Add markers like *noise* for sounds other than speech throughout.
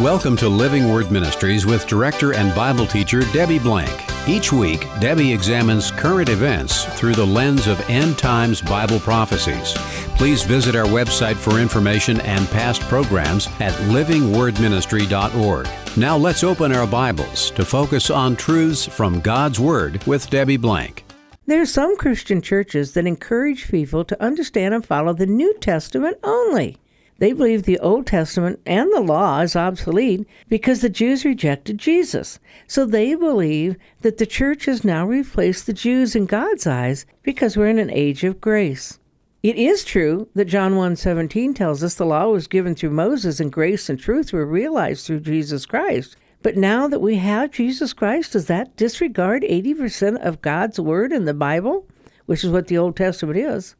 Welcome to Living Word Ministries with director and Bible teacher Debbie Blank. Each week, Debbie examines current events through the lens of end times Bible prophecies. Please visit our website for information and past programs at livingwordministry.org. Now let's open our Bibles to focus on truths from God's Word with Debbie Blank. There are some Christian churches that encourage people to understand and follow the New Testament only. They believe the Old Testament and the law is obsolete because the Jews rejected Jesus. So they believe that the church has now replaced the Jews in God's eyes because we're in an age of grace. It is true that John 1:17 tells us the law was given through Moses and grace and truth were realized through Jesus Christ. But now that we have Jesus Christ, does that disregard 80% of God's word in the Bible, which is what the Old Testament is?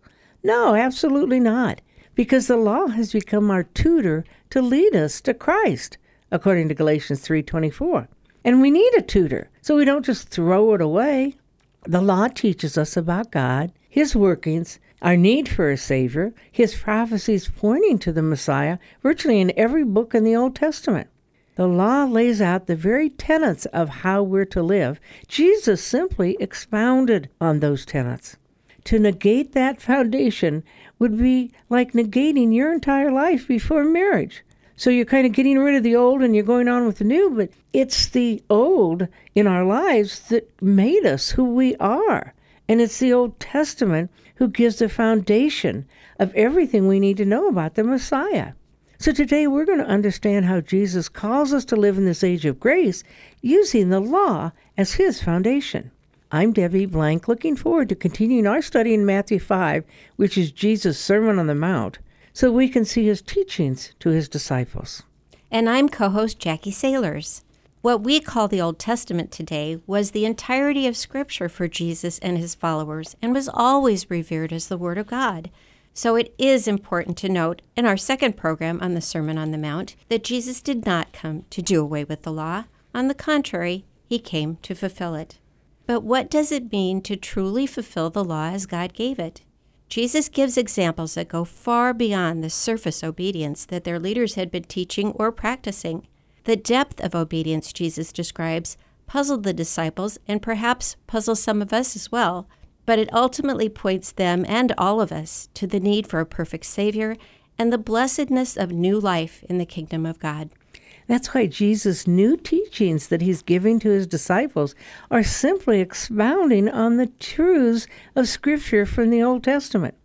No, absolutely not because the law has become our tutor to lead us to Christ, according to Galatians 3:24. And we need a tutor, so we don't just throw it away. The law teaches us about God, his workings, our need for a savior, his prophecies pointing to the Messiah virtually in every book in the Old Testament. The law lays out the very tenets of how we're to live. Jesus simply expounded on those tenets. To negate that foundation would be like negating your entire life before marriage. So you're kind of getting rid of the old and you're going on with the new, but it's the old in our lives that made us who we are. And it's the Old Testament who gives the foundation of everything we need to know about the Messiah. So today we're going to understand how Jesus calls us to live in this age of grace using the law as his foundation. I'm Debbie Blank, looking forward to continuing our study in Matthew 5, which is Jesus' Sermon on the Mount, so we can see his teachings to his disciples. And I'm co host Jackie Sailors. What we call the Old Testament today was the entirety of Scripture for Jesus and his followers and was always revered as the Word of God. So it is important to note in our second program on the Sermon on the Mount that Jesus did not come to do away with the law. On the contrary, he came to fulfill it. But what does it mean to truly fulfill the law as God gave it? Jesus gives examples that go far beyond the surface obedience that their leaders had been teaching or practicing. The depth of obedience Jesus describes puzzled the disciples and perhaps puzzles some of us as well, but it ultimately points them and all of us to the need for a perfect Savior and the blessedness of new life in the kingdom of God. That's why Jesus' new teachings that he's giving to his disciples are simply expounding on the truths of Scripture from the Old Testament.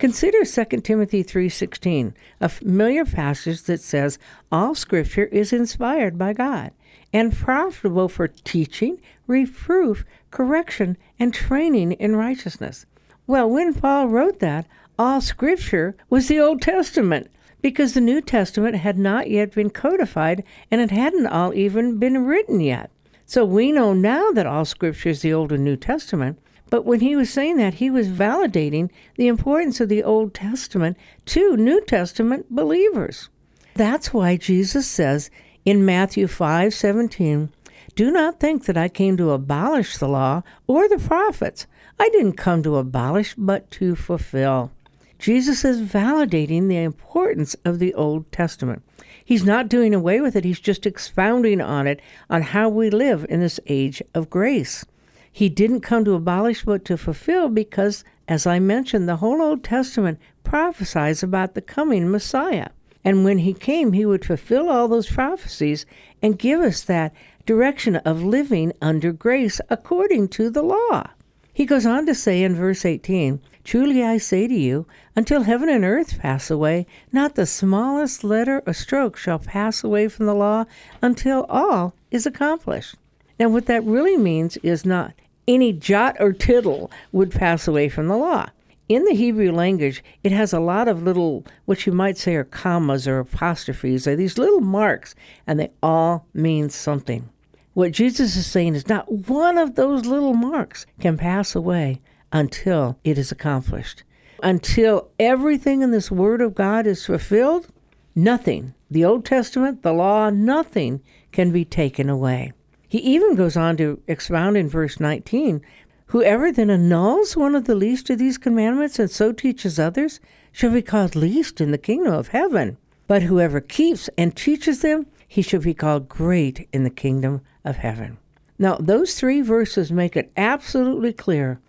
Consider 2 Timothy 3:16, a familiar passage that says all scripture is inspired by God and profitable for teaching, reproof, correction, and training in righteousness. Well, when Paul wrote that, all scripture was the Old Testament because the New Testament had not yet been codified and it hadn't all even been written yet. So we know now that all scripture is the Old and New Testament, but when he was saying that, he was validating the importance of the Old Testament to New Testament believers. That's why Jesus says in Matthew 5 17, Do not think that I came to abolish the law or the prophets. I didn't come to abolish, but to fulfill. Jesus is validating the importance of the Old Testament. He's not doing away with it, he's just expounding on it, on how we live in this age of grace. He didn't come to abolish but to fulfill because, as I mentioned, the whole Old Testament prophesies about the coming Messiah. And when he came, he would fulfill all those prophecies and give us that direction of living under grace according to the law. He goes on to say in verse 18, Truly I say to you, until heaven and earth pass away, not the smallest letter or stroke shall pass away from the law until all is accomplished. Now, what that really means is not any jot or tittle would pass away from the law. In the Hebrew language, it has a lot of little, what you might say are commas or apostrophes, or these little marks, and they all mean something. What Jesus is saying is not one of those little marks can pass away until it is accomplished. Until everything in this Word of God is fulfilled, nothing, the Old Testament, the law, nothing can be taken away. He even goes on to expound in verse 19 Whoever then annuls one of the least of these commandments and so teaches others shall be called least in the kingdom of heaven. But whoever keeps and teaches them, he shall be called great in the kingdom of heaven. Now, those three verses make it absolutely clear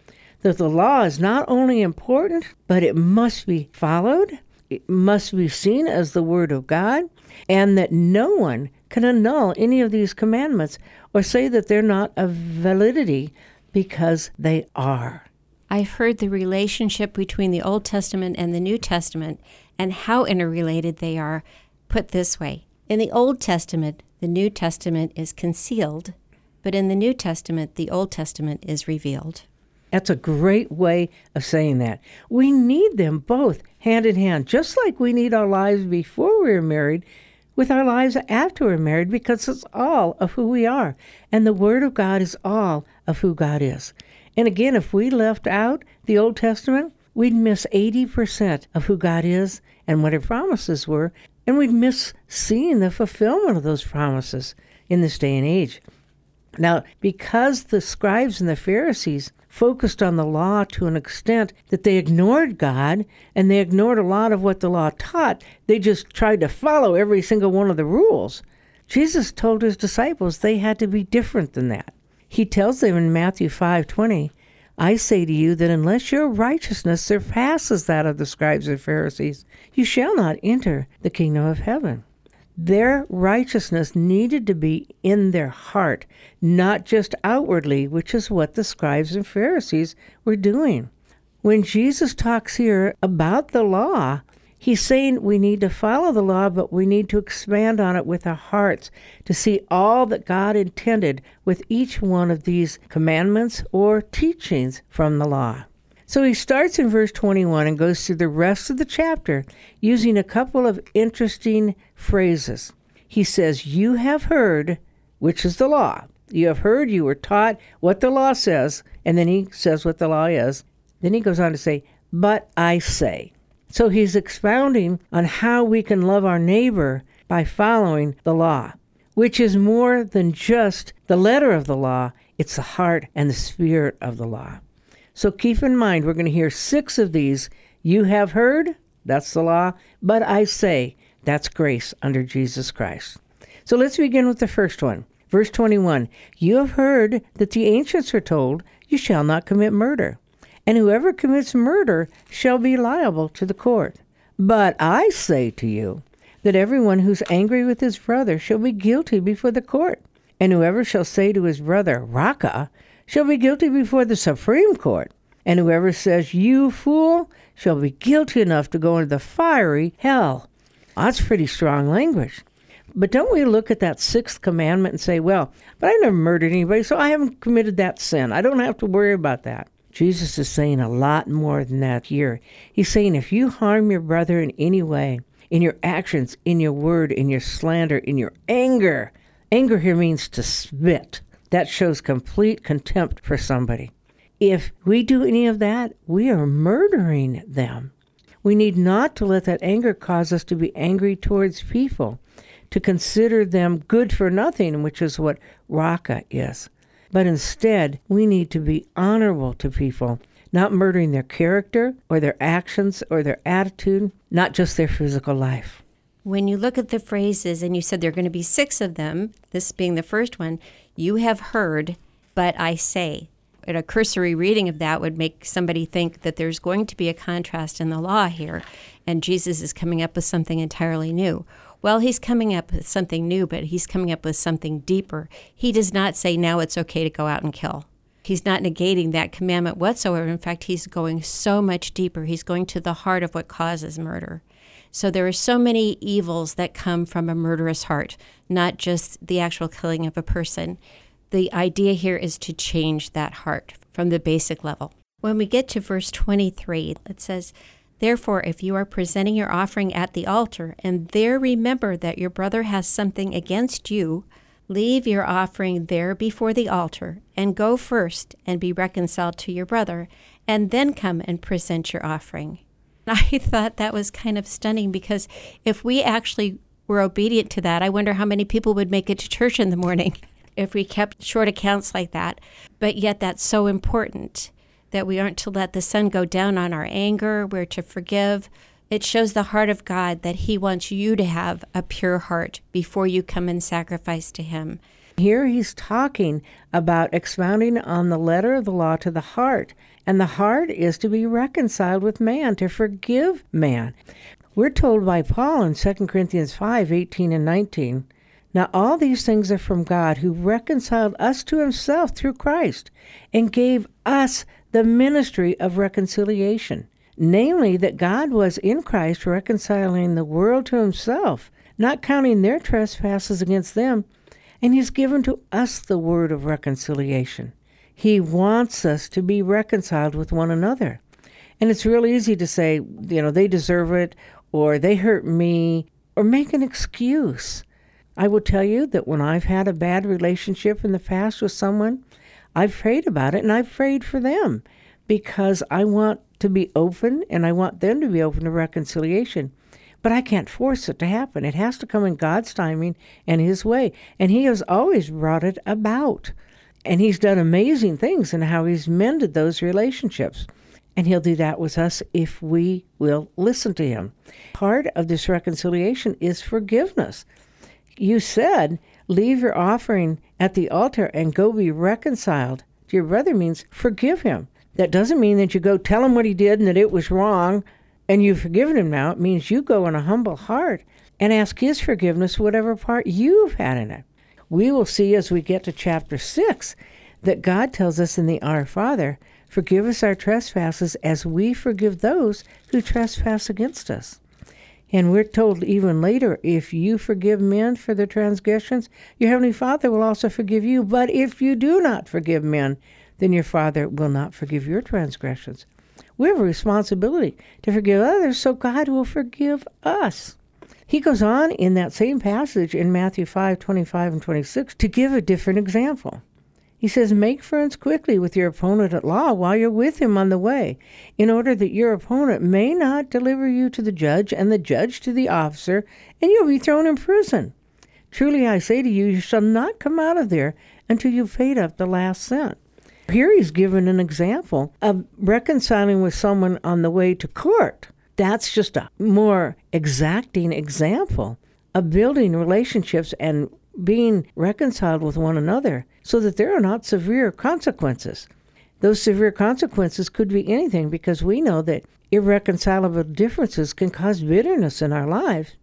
that the law is not only important, but it must be followed, it must be seen as the Word of God, and that no one can annul any of these commandments or say that they're not of validity because they are. I've heard the relationship between the Old Testament and the New Testament and how interrelated they are put this way. In the Old Testament, the New Testament is concealed, but in the New Testament, the Old Testament is revealed. That's a great way of saying that. We need them both hand in hand, just like we need our lives before we're married with our lives after we're married, because it's all of who we are. And the Word of God is all of who God is. And again, if we left out the Old Testament, we'd miss 80% of who God is and what His promises were, and we'd miss seeing the fulfillment of those promises in this day and age. Now, because the scribes and the Pharisees focused on the law to an extent that they ignored God and they ignored a lot of what the law taught. They just tried to follow every single one of the rules. Jesus told his disciples they had to be different than that. He tells them in Matthew 5:20, I say to you that unless your righteousness surpasses that of the scribes and Pharisees, you shall not enter the kingdom of heaven. Their righteousness needed to be in their heart, not just outwardly, which is what the scribes and Pharisees were doing. When Jesus talks here about the law, he's saying we need to follow the law, but we need to expand on it with our hearts to see all that God intended with each one of these commandments or teachings from the law. So he starts in verse 21 and goes through the rest of the chapter using a couple of interesting phrases. He says, You have heard, which is the law. You have heard, you were taught what the law says, and then he says what the law is. Then he goes on to say, But I say. So he's expounding on how we can love our neighbor by following the law, which is more than just the letter of the law, it's the heart and the spirit of the law. So keep in mind, we're going to hear six of these. You have heard, that's the law, but I say, that's grace under Jesus Christ. So let's begin with the first one. Verse 21 You have heard that the ancients are told, You shall not commit murder, and whoever commits murder shall be liable to the court. But I say to you that everyone who's angry with his brother shall be guilty before the court, and whoever shall say to his brother, Raca, shall be guilty before the Supreme Court, and whoever says, You fool, shall be guilty enough to go into the fiery hell. That's pretty strong language. But don't we look at that sixth commandment and say, Well, but I never murdered anybody, so I haven't committed that sin. I don't have to worry about that. Jesus is saying a lot more than that here. He's saying if you harm your brother in any way, in your actions, in your word, in your slander, in your anger, anger here means to spit that shows complete contempt for somebody. If we do any of that, we are murdering them. We need not to let that anger cause us to be angry towards people, to consider them good for nothing, which is what Raca is. But instead, we need to be honorable to people, not murdering their character or their actions or their attitude, not just their physical life. When you look at the phrases, and you said there are going to be six of them, this being the first one, you have heard, but I say. And a cursory reading of that would make somebody think that there's going to be a contrast in the law here, and Jesus is coming up with something entirely new. Well, he's coming up with something new, but he's coming up with something deeper. He does not say now it's okay to go out and kill. He's not negating that commandment whatsoever. In fact, he's going so much deeper. He's going to the heart of what causes murder. So there are so many evils that come from a murderous heart, not just the actual killing of a person. The idea here is to change that heart from the basic level. When we get to verse 23, it says, Therefore, if you are presenting your offering at the altar, and there remember that your brother has something against you, leave your offering there before the altar, and go first and be reconciled to your brother, and then come and present your offering. I thought that was kind of stunning because if we actually were obedient to that, I wonder how many people would make it to church in the morning *laughs* if we kept short accounts like that. But yet, that's so important that we aren't to let the sun go down on our anger. We're to forgive It shows the heart of God that He wants you to have a pure heart before you come and sacrifice to Him. Here he's talking about expounding on the letter of the law to the heart. And the heart is to be reconciled with man, to forgive man. We're told by Paul in 2 Corinthians 5 18 and 19. Now, all these things are from God, who reconciled us to himself through Christ and gave us the ministry of reconciliation. Namely, that God was in Christ reconciling the world to himself, not counting their trespasses against them, and he's given to us the word of reconciliation. He wants us to be reconciled with one another. And it's real easy to say, you know, they deserve it, or they hurt me, or make an excuse. I will tell you that when I've had a bad relationship in the past with someone, I've prayed about it and I've prayed for them because I want to be open and I want them to be open to reconciliation. But I can't force it to happen. It has to come in God's timing and His way. And He has always brought it about. And He's done amazing things in how He's mended those relationships. And He'll do that with us if we will listen to Him. Part of this reconciliation is forgiveness. You said, Leave your offering at the altar and go be reconciled to your brother means forgive him. That doesn't mean that you go tell him what he did and that it was wrong and you've forgiven him now. It means you go in a humble heart and ask his forgiveness, whatever part you've had in it. We will see as we get to chapter 6 that God tells us in the Our Father, Forgive us our trespasses as we forgive those who trespass against us. And we're told even later, if you forgive men for their transgressions, your heavenly Father will also forgive you. But if you do not forgive men, then your Father will not forgive your transgressions. We have a responsibility to forgive others so God will forgive us. He goes on in that same passage in Matthew 5 25 and 26 to give a different example. He says, Make friends quickly with your opponent at law while you're with him on the way, in order that your opponent may not deliver you to the judge and the judge to the officer, and you'll be thrown in prison. Truly I say to you, you shall not come out of there until you've paid up the last cent. Here he's given an example of reconciling with someone on the way to court. That's just a more exacting example of building relationships and being reconciled with one another so that there are not severe consequences. Those severe consequences could be anything because we know that irreconcilable differences can cause bitterness in our lives.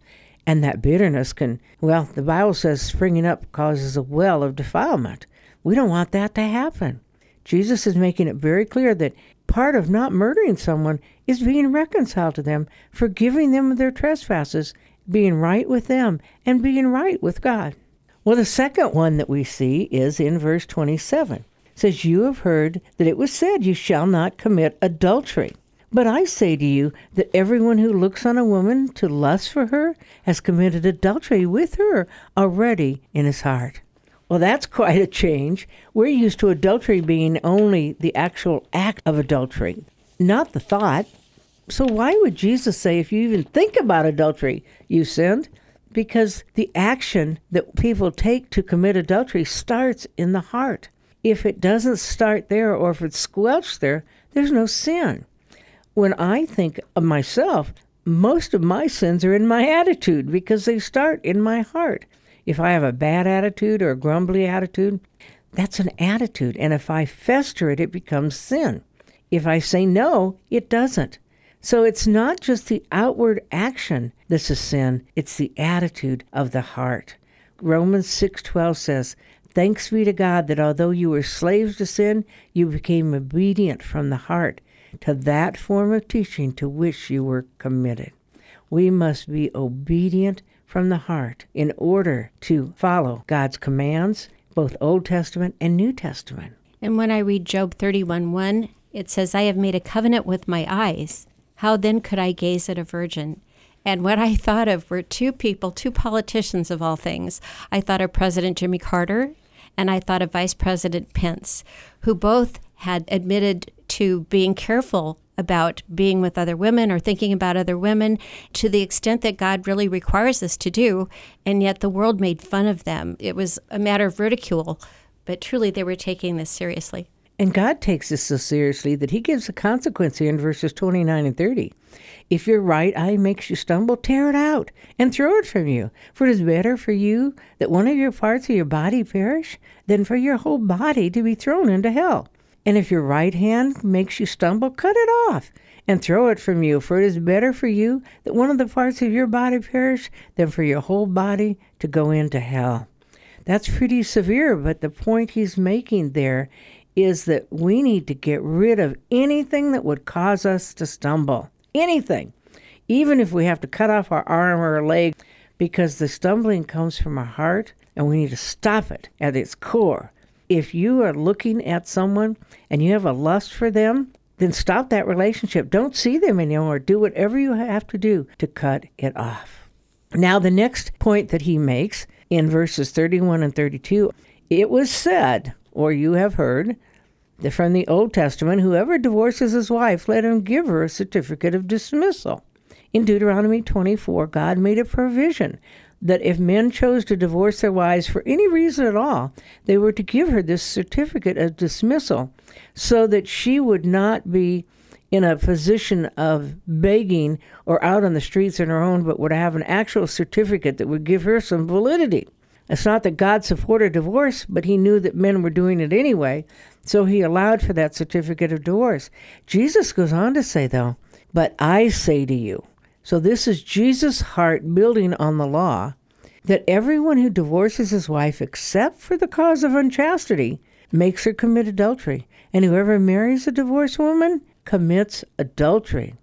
And that bitterness can, well, the Bible says springing up causes a well of defilement. We don't want that to happen. Jesus is making it very clear that part of not murdering someone is being reconciled to them, forgiving them of their trespasses, being right with them, and being right with God. Well, the second one that we see is in verse 27. It says, You have heard that it was said, You shall not commit adultery. But I say to you that everyone who looks on a woman to lust for her has committed adultery with her already in his heart. Well, that's *laughs* quite a change. We're used to adultery being only the actual act of adultery, not the thought. So, why would Jesus say, if you even think about adultery, you sinned? because the action that people take to commit adultery starts in the heart. If it doesn't start there or if it's squelched there, there's no sin. When I think of myself, most of my sins are in my attitude because they start in my heart. If I have a bad attitude or a grumbly attitude, that's an attitude. And if I fester it, it becomes sin. If I say no, it doesn't. So it's not just the outward action that's a sin, it's the attitude of the heart. Romans 6:12 says, "Thanks be to God that although you were slaves to sin, you became obedient from the heart to that form of teaching to which you were committed." We must be obedient from the heart in order to follow God's commands, both Old Testament and New Testament. And when I read Job 31:1, it says, "I have made a covenant with my eyes." How then could I gaze at a virgin? And what I thought of were two people, two politicians of all things. I thought of President Jimmy Carter and I thought of Vice President Pence, who both had admitted to being careful about being with other women or thinking about other women to the extent that God really requires us to do. And yet the world made fun of them. It was a matter of ridicule, but truly they were taking this seriously. And God takes this so seriously that He gives a consequence here in verses 29 and 30. If your right eye makes you stumble, tear it out and throw it from you. For it is better for you that one of your parts of your body perish than for your whole body to be thrown into hell. And if your right hand makes you stumble, cut it off and throw it from you. For it is better for you that one of the parts of your body perish than for your whole body to go into hell. That's pretty severe, but the point he's making there is that we need to get rid of anything that would cause us to stumble. Anything. Even if we have to cut off our arm or leg, because the stumbling comes from our heart and we need to stop it at its core. If you are looking at someone and you have a lust for them, then stop that relationship. Don't see them anymore. Do whatever you have to do to cut it off. Now, the next point that he makes in verses 31 and 32 it was said, or you have heard, that from the Old Testament, whoever divorces his wife, let him give her a certificate of dismissal. In Deuteronomy 24, God made a provision that if men chose to divorce their wives for any reason at all, they were to give her this certificate of dismissal so that she would not be in a position of begging or out on the streets on her own, but would have an actual certificate that would give her some validity. It's not that God supported divorce, but he knew that men were doing it anyway, so he allowed for that certificate of divorce. Jesus goes on to say, though, but I say to you, so this is Jesus' heart building on the law, that everyone who divorces his wife except for the cause of unchastity makes her commit adultery, and whoever marries a divorced woman commits adultery.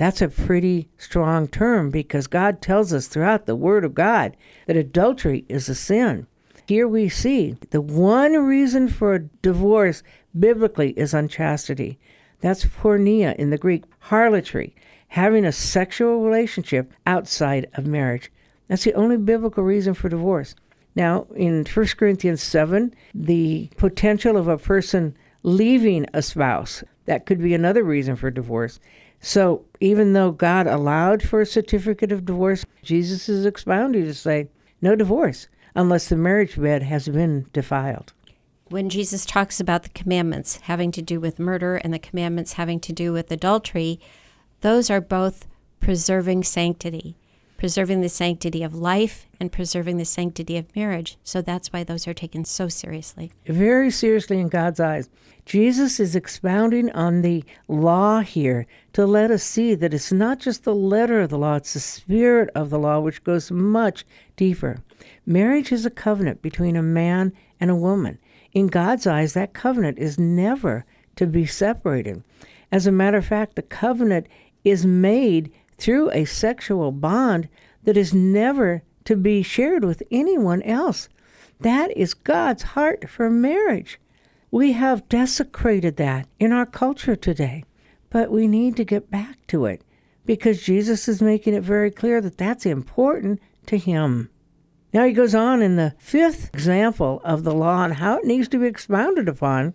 That's a pretty strong term because God tells us throughout the Word of God that adultery is a sin. Here we see the one reason for a divorce biblically is unchastity. That's porneia in the Greek, harlotry, having a sexual relationship outside of marriage. That's the only biblical reason for divorce. Now, in 1 Corinthians 7, the potential of a person leaving a spouse, that could be another reason for divorce. So even though God allowed for a certificate of divorce, Jesus is expounding to say no divorce unless the marriage bed has been defiled. When Jesus talks about the commandments having to do with murder and the commandments having to do with adultery, those are both preserving sanctity preserving the sanctity of life and preserving the sanctity of marriage. So that's why those are taken so seriously. Very seriously in God's eyes. Jesus is expounding on the law here to let us see that it's not just the letter of the law, it's the spirit of the law, which goes much deeper. Marriage is a covenant between a man and a woman. In God's eyes, that covenant is never to be separated. As a matter of fact, the covenant is made through a sexual bond that is never to be shared with anyone else. That is God's heart for marriage. We have desecrated that in our culture today, but we need to get back to it because Jesus is making it very clear that that's important to him. Now he goes on in the fifth example of the law and how it needs to be expounded upon.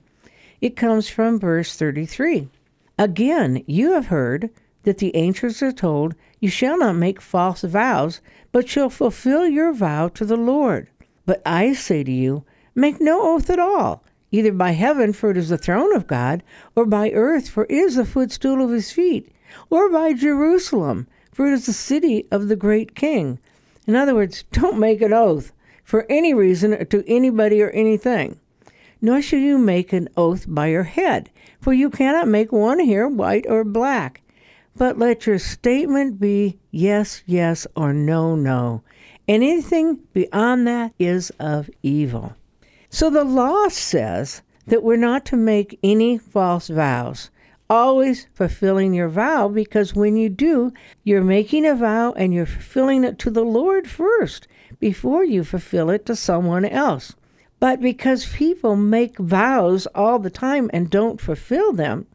It comes from verse 33. Again, you have heard that the ancients are told, You shall not make false vows, but shall fulfill your vow to the Lord. But I say to you, Make no oath at all, either by heaven, for it is the throne of God, or by earth, for it is the footstool of his feet, or by Jerusalem, for it is the city of the great king. In other words, don't make an oath for any reason to anybody or anything. Nor shall you make an oath by your head, for you cannot make one hair white or black but let your statement be yes, yes, or no, no. Anything beyond that is of evil. So the law says that we're not to make any false vows, always fulfilling your vow, because when you do, you're making a vow and you're fulfilling it to the Lord first before you fulfill it to someone else. But because people make vows all the time and don't fulfill them,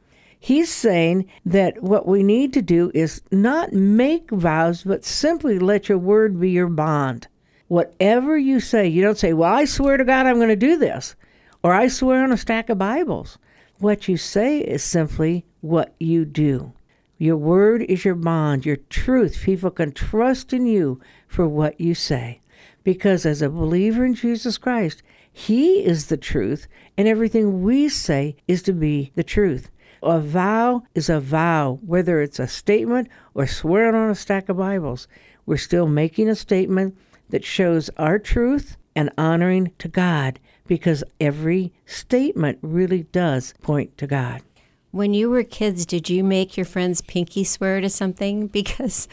He's saying that what we need to do is not make vows, but simply let your word be your bond. Whatever you say, you don't say, Well, I swear to God I'm going to do this, or I swear on a stack of Bibles. What you say is simply what you do. Your word is your bond, your truth. People can trust in you for what you say. Because as a believer in Jesus Christ, He is the truth, and everything we say is to be the truth. A vow is a vow, whether it's a statement or swearing on a stack of Bibles. We're still making a statement that shows our truth and honoring to God because every statement really does point to God. When you were kids, did you make your friends pinky swear to something? *laughs* Because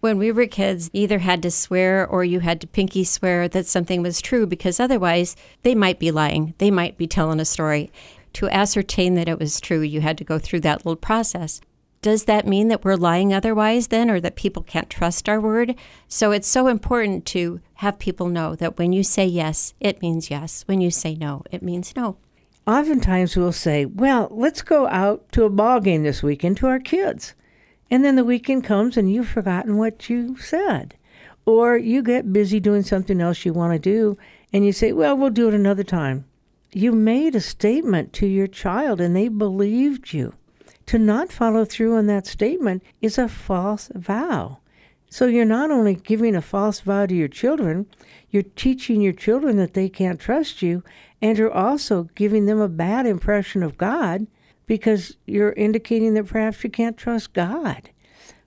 when we were kids, either had to swear or you had to pinky swear that something was true because otherwise they might be lying. They might be telling a story. To ascertain that it was true, you had to go through that little process. Does that mean that we're lying otherwise then or that people can't trust our word? So it's so important to have people know that when you say yes, it means yes. When you say no, it means no. Oftentimes we'll say, Well, let's go out to a ball game this weekend to our kids. And then the weekend comes and you've forgotten what you said. Or you get busy doing something else you want to do and you say, Well, we'll do it another time. You made a statement to your child and they believed you. To not follow through on that statement is a false vow. So you're not only giving a false vow to your children, you're teaching your children that they can't trust you, and you're also giving them a bad impression of God because you're indicating that perhaps you can't trust God.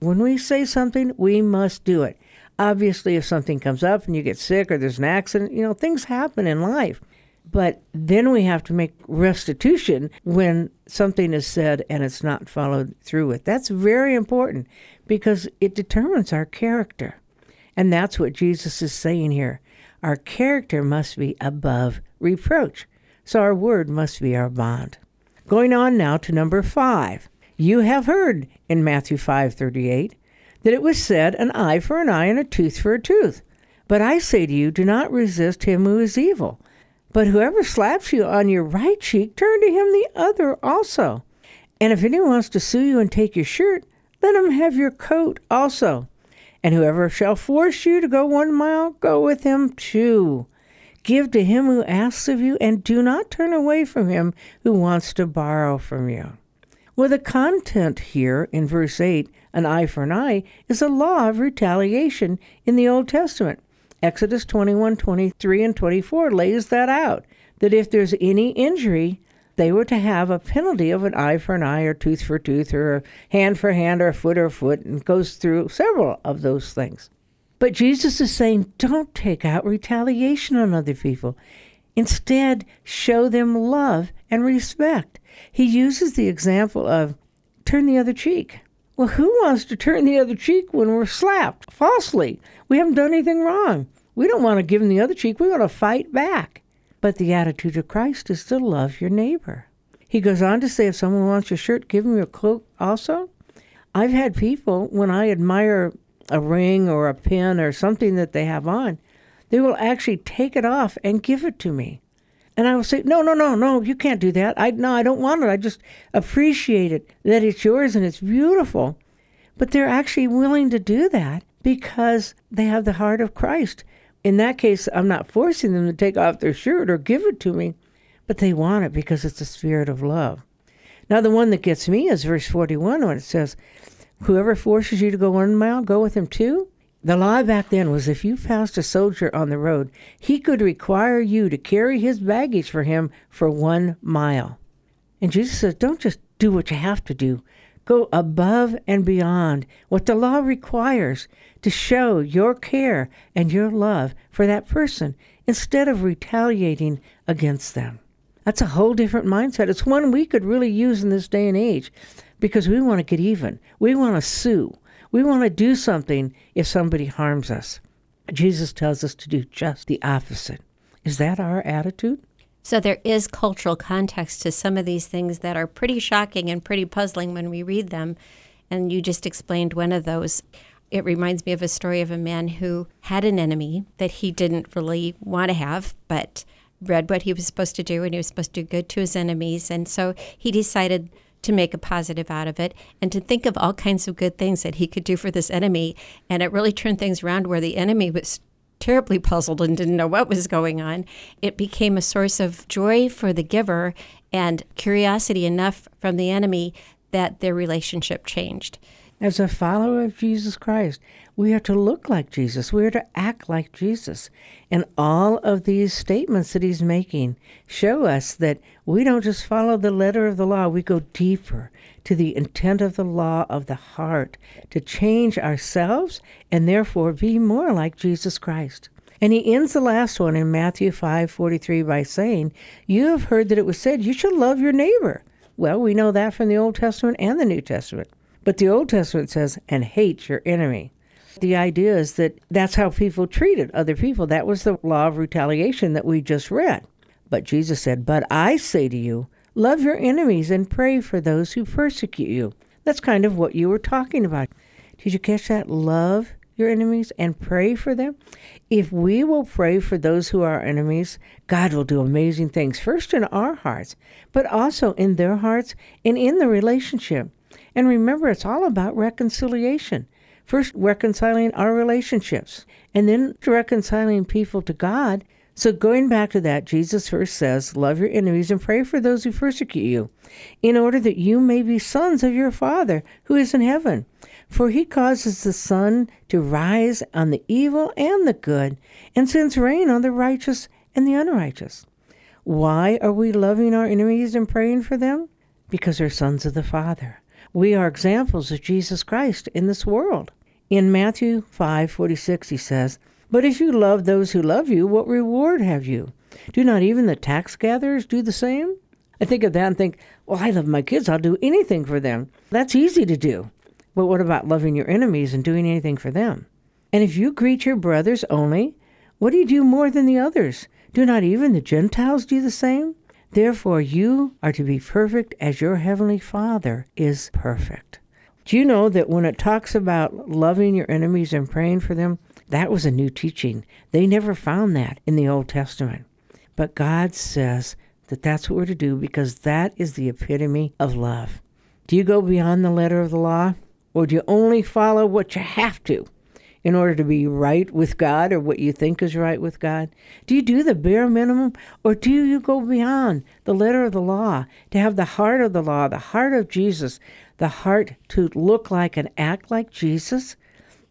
When we say something, we must do it. Obviously, if something comes up and you get sick or there's an accident, you know, things happen in life. But then we have to make restitution when something is said and it's not followed through with. That's very important because it determines our character. And that's what Jesus is saying here. Our character must be above reproach. So our word must be our bond. Going on now to number five. You have heard in Matthew 5:38 that it was said, an eye for an eye and a tooth for a tooth. But I say to you, do not resist him who is evil. But whoever slaps you on your right cheek, turn to him the other also. And if anyone wants to sue you and take your shirt, let him have your coat also. And whoever shall force you to go one mile, go with him two. Give to him who asks of you, and do not turn away from him who wants to borrow from you. Well, the content here in verse 8, an eye for an eye, is a law of retaliation in the Old Testament. Exodus 21, 23, and 24 lays that out that if there's any injury, they were to have a penalty of an eye for an eye, or tooth for tooth, or hand for hand, or foot for foot, and goes through several of those things. But Jesus is saying, don't take out retaliation on other people. Instead, show them love and respect. He uses the example of turn the other cheek. Well, who wants to turn the other cheek when we're slapped falsely? We haven't done anything wrong. We don't want to give them the other cheek. We want to fight back. But the attitude of Christ is to love your neighbor. He goes on to say, if someone wants your shirt, give them your cloak also. I've had people, when I admire a ring or a pin or something that they have on, they will actually take it off and give it to me. And I will say, no, no, no, no, you can't do that. I no, I don't want it. I just appreciate it that it's yours and it's beautiful. But they're actually willing to do that because they have the heart of Christ. In that case, I'm not forcing them to take off their shirt or give it to me, but they want it because it's the spirit of love. Now, the one that gets me is verse 41 when it says, Whoever forces you to go one mile, go with him two. The law back then was if you passed a soldier on the road, he could require you to carry his baggage for him for one mile. And Jesus says, don't just do what you have to do. Go above and beyond what the law requires to show your care and your love for that person instead of retaliating against them. That's a whole different mindset. It's one we could really use in this day and age because we want to get even. We want to sue. We want to do something if somebody harms us. Jesus tells us to do just the opposite. Is that our attitude? So there is cultural context to some of these things that are pretty shocking and pretty puzzling when we read them. And you just explained one of those. It reminds me of a story of a man who had an enemy that he didn't really want to have, but read what he was supposed to do and he was supposed to do good to his enemies. And so he decided to make a positive out of it and to think of all kinds of good things that he could do for this enemy. And it really turned things around where the enemy was terribly puzzled and didn't know what was going on. It became a source of joy for the giver and curiosity enough from the enemy that their relationship changed. As a follower of Jesus Christ, we are to look like Jesus. We are to act like Jesus. And all of these statements that he's making show us that we don't just follow the letter of the law, we go deeper to the intent of the law of the heart to change ourselves and therefore be more like Jesus Christ. And he ends the last one in Matthew 5:43 by saying, "You have heard that it was said, you should love your neighbor." Well, we know that from the Old Testament and the New Testament. But the Old Testament says, and hate your enemy. The idea is that that's how people treated other people. That was the law of retaliation that we just read. But Jesus said, But I say to you, love your enemies and pray for those who persecute you. That's kind of what you were talking about. Did you catch that? Love your enemies and pray for them. If we will pray for those who are enemies, God will do amazing things, first in our hearts, but also in their hearts and in the relationship. And remember, it's all about reconciliation. First, reconciling our relationships, and then reconciling people to God. So, going back to that, Jesus first says, Love your enemies and pray for those who persecute you, in order that you may be sons of your Father who is in heaven. For he causes the sun to rise on the evil and the good, and sends rain on the righteous and the unrighteous. Why are we loving our enemies and praying for them? Because they're sons of the Father. We are examples of Jesus Christ in this world. In Matthew 5:46 he says, "But if you love those who love you, what reward have you? Do not even the tax gatherers do the same?" I think of that and think, "Well, I love my kids. I'll do anything for them." That's easy to do. But what about loving your enemies and doing anything for them? And if you greet your brothers only, what do you do more than the others? Do not even the Gentiles do the same? Therefore, you are to be perfect as your heavenly Father is perfect. Do you know that when it talks about loving your enemies and praying for them, that was a new teaching? They never found that in the Old Testament. But God says that that's what we're to do because that is the epitome of love. Do you go beyond the letter of the law? Or do you only follow what you have to? in order to be right with God or what you think is right with God? Do you do the bare minimum or do you go beyond the letter of the law to have the heart of the law, the heart of Jesus, the heart to look like and act like Jesus?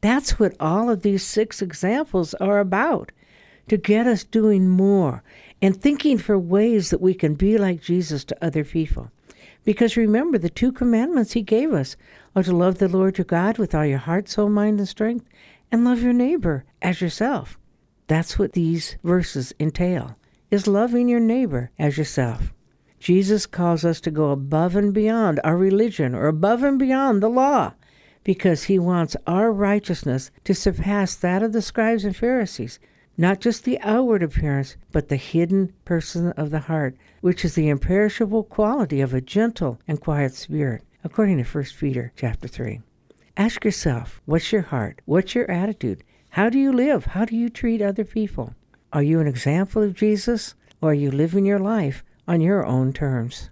That's what all of these six examples are about to get us doing more and thinking for ways that we can be like Jesus to other people. Because remember, the two commandments he gave us are to love the Lord your God with all your heart, soul, mind, and strength, and love your neighbor as yourself. That's what these verses entail, is loving your neighbor as yourself. Jesus calls us to go above and beyond our religion or above and beyond the law because he wants our righteousness to surpass that of the scribes and Pharisees, not just the outward appearance, but the hidden person of the heart, which is the imperishable quality of a gentle and quiet spirit, according to 1 Peter chapter 3. Ask yourself, what's your heart? What's your attitude? How do you live? How do you treat other people? Are you an example of Jesus, or are you living your life on your own terms?